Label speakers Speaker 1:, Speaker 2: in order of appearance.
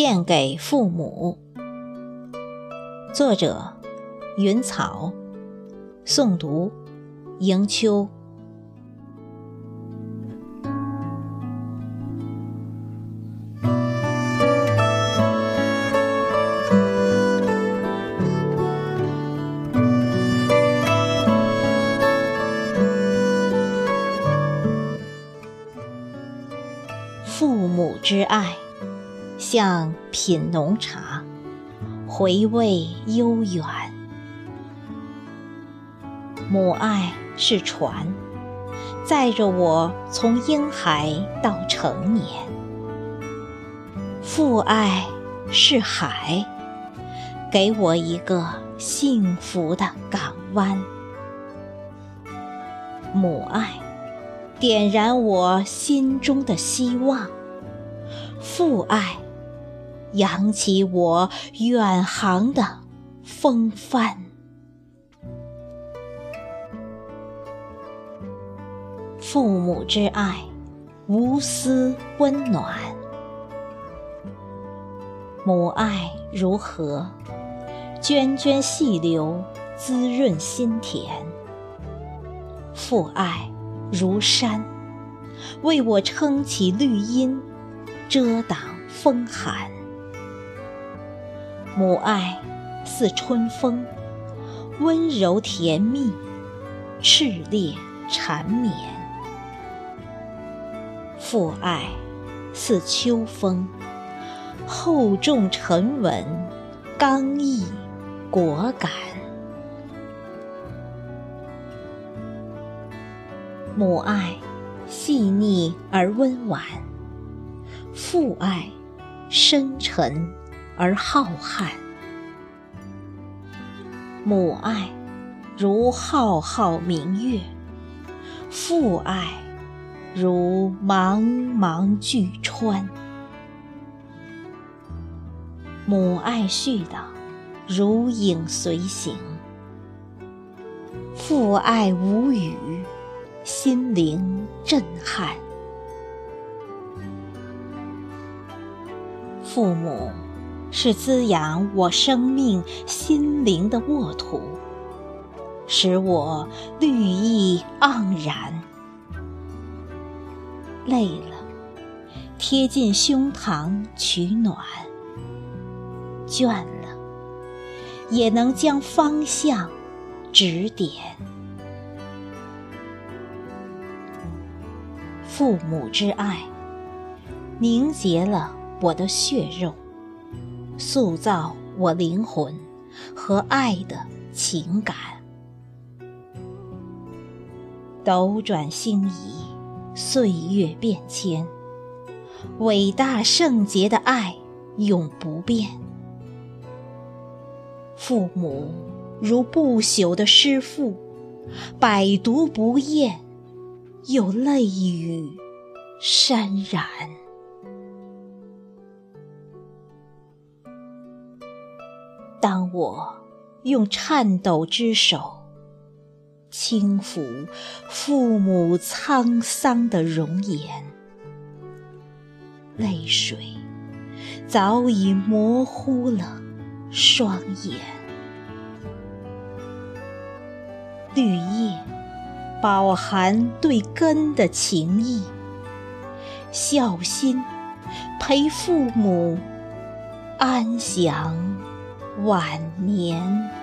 Speaker 1: 献给父母。作者：云草，诵读：迎秋。父母之爱，像品浓茶，回味悠远。母爱是船，载着我从婴孩到成年；父爱是海，给我一个幸福的港湾。母爱。点燃我心中的希望，父爱扬起我远航的风帆。父母之爱，无私温暖。母爱如河，涓涓细流，滋润心田。父爱。如山，为我撑起绿荫，遮挡风寒。母爱似春风，温柔甜蜜，炽烈缠绵。父爱似秋风，厚重沉稳，刚毅果敢。母爱细腻而温婉，父爱深沉而浩瀚。母爱如浩浩明月，父爱如茫茫巨川。母爱絮叨，如影随形；父爱无语。心灵震撼，父母是滋养我生命心灵的沃土，使我绿意盎然。累了，贴近胸膛取暖；倦了，也能将方向指点。父母之爱，凝结了我的血肉，塑造我灵魂和爱的情感。斗转星移，岁月变迁，伟大圣洁的爱永不变。父母如不朽的诗赋，百读不厌。有泪雨潸然。我用颤抖之手轻抚父母沧桑的容颜，泪水早已模糊了双眼。绿叶。饱含对根的情谊，孝心陪父母安详晚年。